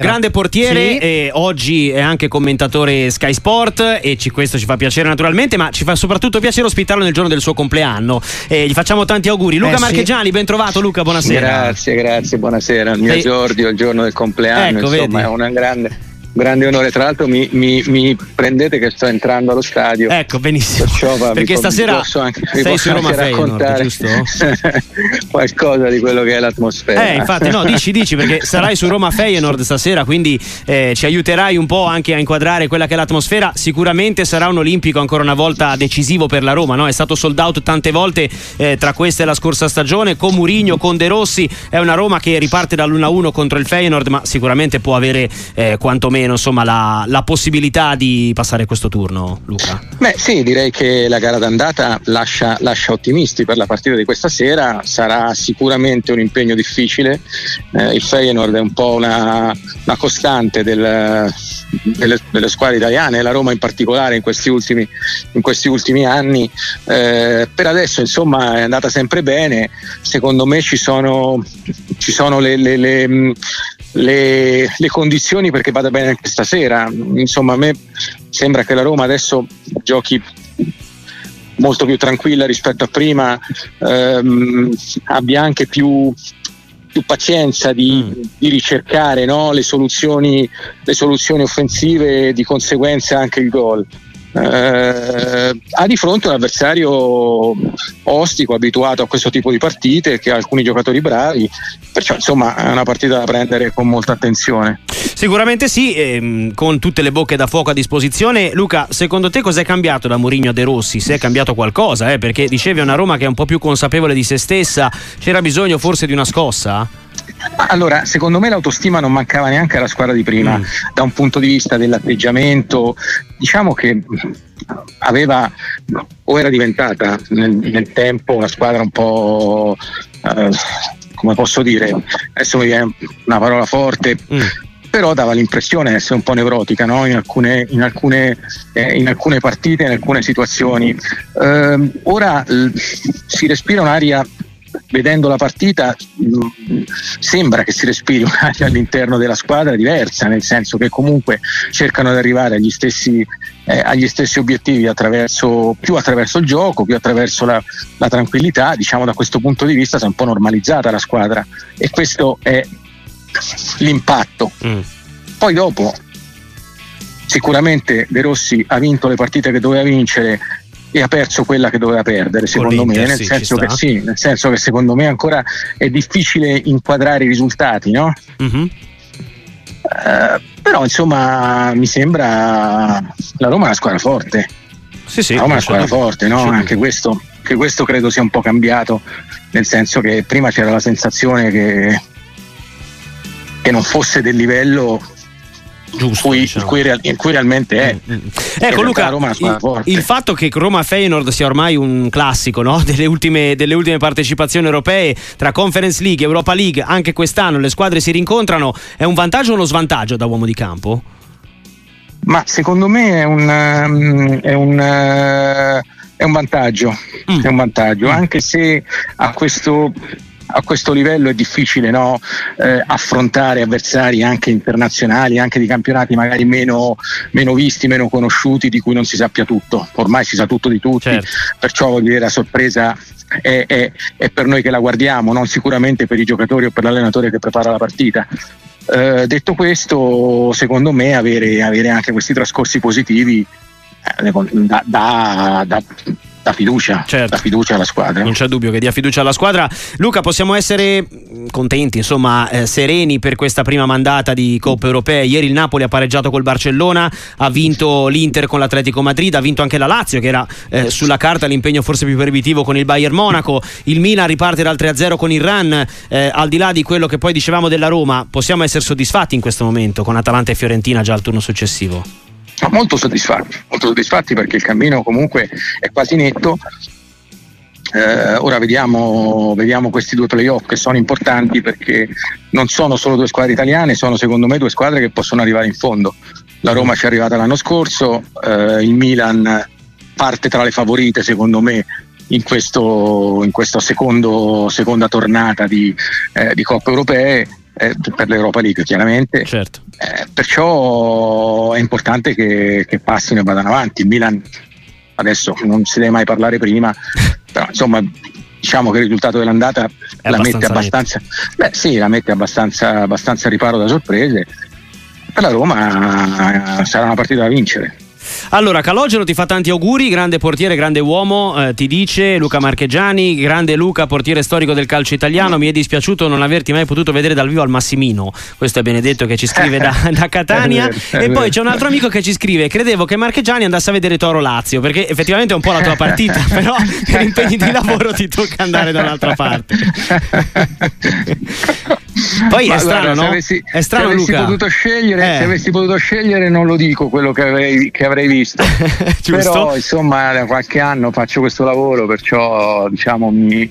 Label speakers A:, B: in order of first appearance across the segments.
A: Grande portiere,
B: Sì.
A: e oggi è anche commentatore Sky Sport e ci- questo ci fa piacere naturalmente, ma ci fa soprattutto piacere ospitarlo nel giorno del suo compleanno. E gli facciamo tanti auguri. Luca
B: Eh, sì.
A: Marchegiani, ben trovato Luca, buonasera.
C: Grazie, grazie, buonasera. Il mio
A: Sei-
C: esordio, il giorno del compleanno,
A: Ecco,
C: insomma,
A: vedi.
C: è un grande, grande onore. Tra l'altro, mi, mi- mi prendete che sto entrando allo stadio.
A: Ecco, benissimo.
C: Perciò va, vi
A: Perché
C: vi
A: stasera
C: posso anche, vi posso anche
A: Feyenoord,
C: raccontare
A: giusto?
C: qualcosa di quello che è l'atmosfera.
A: Eh, infatti, no, dici, dici, perché sarai su Roma Feyenoord stasera, quindi eh, ci aiuterai un po' anche a inquadrare quella che è l'atmosfera. Sicuramente sarà un olimpico ancora una volta decisivo per la Roma, no? È stato sold out tante volte, eh, tra queste e la scorsa stagione, con Murigno, con De Rossi. È una Roma che riparte dall'1-1 contro il Feyenoord, ma sicuramente può avere eh, quantomeno insomma, la, la possibilità di passare questo turno, Luca.
C: Beh, sì, direi che la gara d'andata lascia, lascia ottimisti per la partita di questa sera. Sarà sicuramente un impegno difficile. Eh, il Feyenoord è un po' una, una costante del- delle, delle squadre italiane, la Roma in particolare in questi ultimi, in questi ultimi anni. Eh, per adesso, insomma, è andata sempre bene. Secondo me ci sono, ci sono le- le- le, le, le condizioni perché vada bene anche stasera. Insomma, a me sembra che la Roma adesso giochi molto più tranquilla rispetto a prima, ehm, abbia anche più, più pazienza di,
A: Mm.
C: di ricercare no, le, soluzioni, le soluzioni offensive e di conseguenza anche il gol. Eh, ha di fronte un avversario ostico, abituato a questo tipo di partite, che ha alcuni giocatori bravi, perciò insomma è una partita da prendere con molta attenzione.
A: Sicuramente sì, ehm, con tutte le bocche da fuoco a disposizione. Luca, secondo te cos'è cambiato da Mourinho a De Rossi? Se è cambiato qualcosa, eh? perché dicevi una Roma che è un po' più consapevole di se stessa, c'era bisogno forse di una scossa?
C: Allora, secondo me l'autostima non mancava neanche alla squadra di prima,
A: Mm.
C: da un punto di vista dell'atteggiamento. Diciamo che aveva o era diventata nel, nel tempo una squadra un po'. eh, come posso dire? Adesso mi viene una parola forte.
A: Mm.
C: Però dava l'impressione di essere un po' nevrotica no? in, alcune, in, alcune, eh, in alcune partite, in alcune situazioni. Ehm, ora l- si respira un'aria vedendo la partita mh, sembra che si respiri un'aria all'interno della squadra diversa, nel senso che comunque cercano di arrivare agli stessi, eh, agli stessi obiettivi attraverso, più attraverso il gioco, più attraverso la, la tranquillità. Diciamo da questo punto di vista si è un po' normalizzata la squadra e questo è l'impatto.
A: Mm.
C: Poi dopo sicuramente De Rossi ha vinto le partite che doveva vincere e ha perso quella che doveva perdere, secondo me, nel
A: sì,
C: senso che sì, nel senso che secondo me ancora è difficile inquadrare i risultati, no?
A: Mhm.
C: Eh, però insomma mi sembra la Roma è una squadra forte,
A: Sì, sì.
C: la Roma è una squadra forte, no? Anche questo, anche questo credo sia un po' cambiato, nel senso che prima c'era la sensazione che, che non fosse del livello
A: Giusto.
C: cui-
A: diciamo.
C: in, cui real- in cui realmente è.
A: Mm, mm.
C: realtà
A: Ecco Luca,
C: Roma
A: il, il fatto che Roma Feyenoord sia ormai un classico no? delle, ultime, delle ultime partecipazioni europee tra Conference League Europa League, anche quest'anno le squadre si rincontrano, è un vantaggio o uno svantaggio da uomo di campo?
C: Ma secondo me è un, ehm, è un, eh, è un vantaggio,
A: Mm.
C: è un vantaggio,
A: Mm.
C: anche se a questo, a questo livello è difficile no, eh, affrontare avversari anche internazionali, anche di campionati magari meno, meno visti, meno conosciuti, di cui non si sappia tutto. Ormai si sa tutto di tutti,
A: Certo.
C: perciò voglio dire la sorpresa è, è- è per noi che la guardiamo, non sicuramente per i giocatori o per l'allenatore che prepara la partita. Eh, detto questo, secondo me avere, avere anche questi trascorsi positivi eh, dà, dà- dà- fiducia,
A: Certo.
C: dà fiducia alla squadra.
A: Non c'è dubbio che dia fiducia alla squadra. Luca, possiamo essere mh, contenti, insomma, eh, sereni per questa prima mandata di Coppe Europee. Ieri il Napoli ha pareggiato col Barcellona, ha vinto l'Inter con l'Atletico Madrid, ha vinto anche la Lazio, che era eh, sulla carta l'impegno forse più proibitivo con il Bayern Monaco. Il Milan riparte dal 3-0 con il Ran. Eh, al di là di quello che poi dicevamo della Roma, possiamo essere soddisfatti in questo momento con Atalanta e Fiorentina già al turno successivo.
C: Molto soddisfatti, molto soddisfatti perché il cammino comunque è quasi netto. Eh, ora vediamo, vediamo questi due playoff che sono importanti perché non sono solo due squadre italiane, sono secondo me due squadre che possono arrivare in fondo. La Roma ci è arrivata l'anno scorso, eh, il Milan parte tra le favorite secondo me in, questa seconda tornata di, eh, di Coppe Europee eh, per l'Europa League chiaramente.
A: Certo.
C: Eh, perciò è importante che, che, passino e vadano avanti. Il Milan adesso non si deve mai parlare prima, però insomma diciamo che il risultato dell'andata è la mette abbastanza, beh, sì, la mette abbastanza, abbastanza riparo da sorprese. Per la Roma eh, sarà una partita da vincere.
A: Allora, Calogero ti fa tanti auguri, grande portiere, grande uomo, eh, ti dice Luca Marchegiani, grande Luca, portiere storico del calcio italiano, mi è dispiaciuto non averti mai potuto vedere dal vivo al Massimino, questo è Benedetto che ci scrive da, da Catania. E poi c'è un altro amico che ci scrive, credevo che Marchegiani andasse a vedere Toro Lazio, perché effettivamente è un po' la tua partita, però per impegni di lavoro ti tocca andare da un'altra parte. Poi è strano, guarda, no?
C: Se avessi,
A: è strano,
C: se avessi potuto scegliere, eh. se avessi potuto scegliere, non lo dico quello che avrei, che avrei visto. Però, insomma, da qualche anno faccio questo lavoro, perciò diciamo mi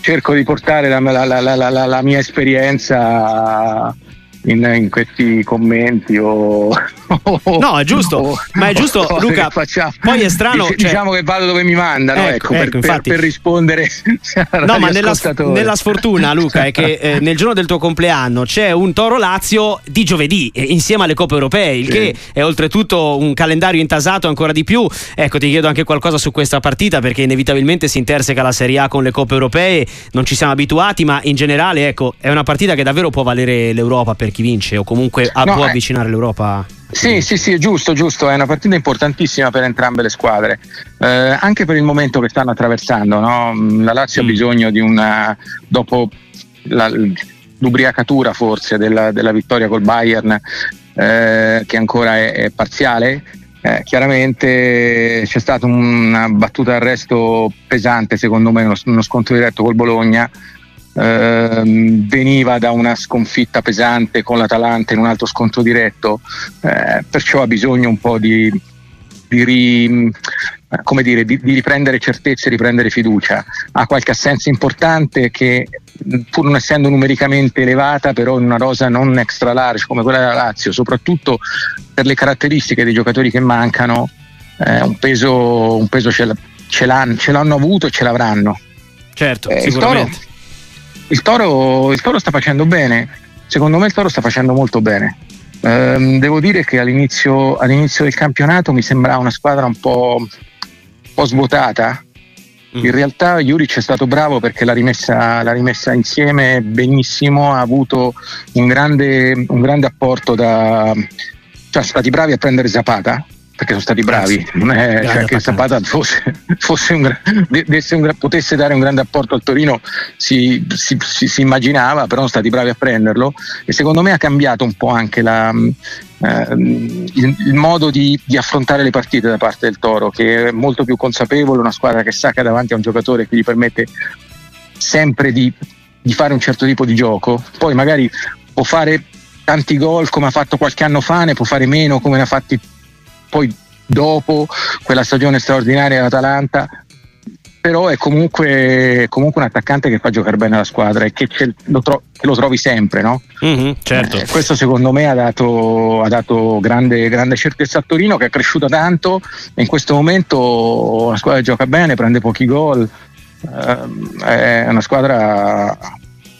C: cerco di portare la, la, la, la mia esperienza in, in questi commenti o,
A: no è giusto ma è giusto Luca poi è strano
C: Dic- cioè... diciamo che vado dove mi mandano ecco, ecco, ecco per, per, per, rispondere
A: no ma nella, nella, sfortuna Luca è che eh, nel giorno del tuo compleanno c'è un Toro Lazio di giovedì eh, insieme alle coppe europee il sì. che è oltretutto un calendario intasato ancora di più. Ecco ti chiedo anche qualcosa su questa partita perché inevitabilmente si interseca la Serie A con le coppe europee non ci siamo abituati ma in generale ecco è una partita che davvero può valere l'Europa per chi vince o comunque no, può eh, avvicinare l'Europa?
C: Sì, sì, sì, è giusto, giusto, è una partita importantissima per entrambe le squadre, eh, anche per il momento che stanno attraversando. No? La Lazio mm. ha bisogno di una, dopo la, l'ubriacatura forse della, della, vittoria col Bayern, eh, che ancora è, è parziale, eh, chiaramente c'è stata una battuta d'arresto pesante, secondo me, uno, uno scontro diretto col Bologna Ehm, veniva da una sconfitta pesante con l'Atalanta in un altro scontro diretto, eh, perciò ha bisogno un po' di, di, ri, dire, di, di riprendere certezze, riprendere fiducia. Ha qualche assenza importante che pur non essendo numericamente elevata, però in una rosa non extra large come quella della Lazio, soprattutto per le caratteristiche dei giocatori che mancano, eh, un, peso, un peso ce, l'hanno, ce, l'hanno, avuto e ce l'avranno.
A: Certo, eh, sicuramente
C: il toro, il toro sta facendo bene, secondo me il Toro sta facendo molto bene. Ehm, devo dire che all'inizio, all'inizio, del campionato mi sembrava una squadra un po', un po svuotata. Mm. In realtà Juric è stato bravo perché l'ha rimessa, l'ha rimessa insieme benissimo, ha avuto un grande, un grande apporto da... Cioè, sono stati bravi a prendere Zapata, perché sono stati bravi, non è cioè, che Zapata fosse, fosse un, un, potesse dare un grande apporto al Torino si, si, si, si, immaginava, però sono stati bravi a prenderlo. E secondo me ha cambiato un po' anche la, eh, il, il, modo di, di, affrontare le partite da parte del Toro, che è molto più consapevole, una squadra che sa che ha davanti a un giocatore che gli permette sempre di, di fare un certo tipo di gioco, poi magari può fare tanti gol come ha fatto qualche anno fa, ne può fare meno come ne ha fatti poi dopo quella stagione straordinaria dell'Atalanta però è comunque, comunque, un attaccante che fa giocare bene la squadra e che, lo, tro- che lo, trovi sempre no?
A: Mm-hmm, certo.
C: eh, questo secondo me ha dato, ha dato grande, grande, certezza a Torino che è cresciuta tanto e in questo momento la squadra gioca bene, prende pochi gol eh, è una squadra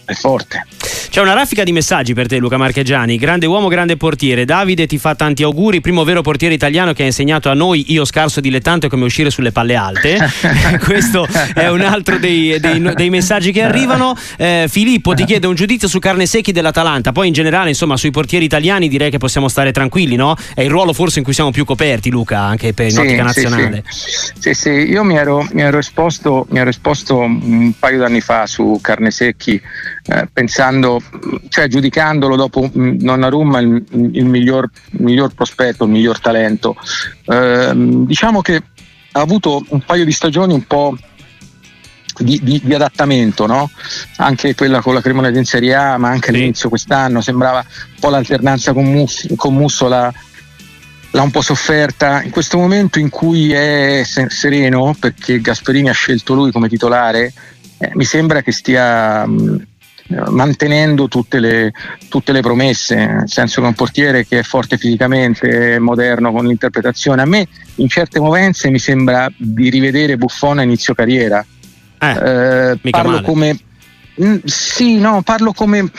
C: è forte
A: c'è una raffica di messaggi per te, Luca Marchegiani. Grande uomo, grande portiere. Davide ti fa tanti auguri. Primo vero portiere italiano che ha insegnato a noi, io scarso dilettante, come uscire sulle palle alte. Questo è un altro dei, dei, dei messaggi che arrivano. Eh, Filippo ti chiede un giudizio su carne secchi dell'Atalanta. Poi in generale, insomma, sui portieri italiani direi che possiamo stare tranquilli, no? È il ruolo forse in cui siamo più coperti, Luca, anche per sì, un'ottica nazionale.
C: Sì, sì. sì, io mi ero, mi ero, esposto, mi ero esposto un paio d'anni fa su carne secchi eh, pensando, cioè giudicandolo dopo Donnarumma il, il, miglior, il miglior prospetto, il miglior talento. Eh, diciamo che ha avuto un paio di stagioni un po' di, di, di adattamento, no? anche quella con la Cremonese in Serie A, ma anche all'inizio quest'anno sembrava un po' l'alternanza con, Mus, con Musso l'ha, un po' sofferta. In questo momento in cui è sereno, perché Gasperini ha scelto lui come titolare, eh, mi sembra che stia mantenendo tutte le, tutte le, promesse, nel senso che è un portiere che è forte fisicamente, moderno con l'interpretazione. A me in certe movenze mi sembra di rivedere Buffone a inizio carriera.
A: Eh, eh,
C: parlo
A: male.
C: come... Mh, mm, sì, no, parlo come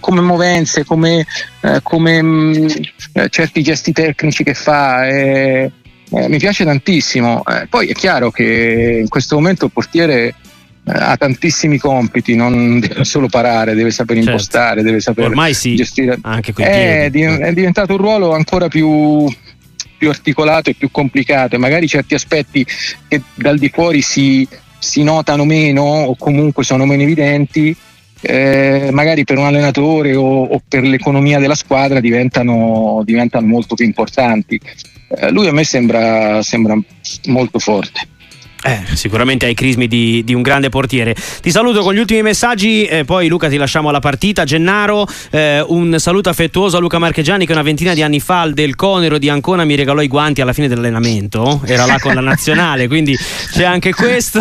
C: come movenze, come, eh, come mh, mm, certi gesti tecnici che fa. Eh, eh, mi piace tantissimo. Eh, poi è chiaro che in questo momento il portiere eh, ha tantissimi compiti, non deve solo parare, deve saper certo. impostare, deve saper
A: sì,
C: gestire.
A: Anche
C: è, è diventato un ruolo ancora più, più articolato e più complicato e magari certi aspetti che dal di fuori si, si notano meno o comunque sono meno evidenti eh, magari per un allenatore o, o, per l'economia della squadra diventano, diventano molto più importanti. Eh, lui a me sembra, sembra molto forte.
A: Eh, sicuramente hai crismi di, di, un grande portiere. Ti saluto con gli ultimi messaggi, eh, poi Luca ti lasciamo alla partita. Gennaro, eh, un saluto affettuoso a Luca Marchegiani che una ventina di anni fa al del Conero di Ancona mi regalò i guanti alla fine dell'allenamento. Era là con la nazionale, quindi c'è anche questo.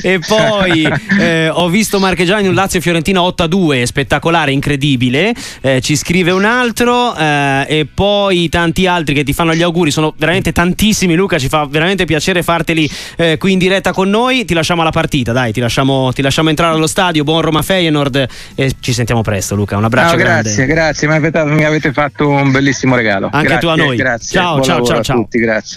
A: e poi eh, ho visto Marchegiani un Lazio Fiorentina 8-2, spettacolare, incredibile. Eh, ci scrive un altro eh, e poi tanti altri che ti fanno gli auguri. Sono veramente tantissimi, Luca. Ci fa veramente piacere farteli qui in diretta con noi. Ti lasciamo alla partita, dai, ti lasciamo, ti lasciamo entrare allo stadio. Buon Roma Feyenoord e ci sentiamo presto, Luca. Un abbraccio.
C: No,
A: grazie,
C: grande. grazie, mi avete, mi avete, fatto un bellissimo regalo.
A: Anche
C: grazie,
A: tu a noi.
C: Grazie.
A: Ciao, ciao, ciao, ciao.
C: Tutti, grazie.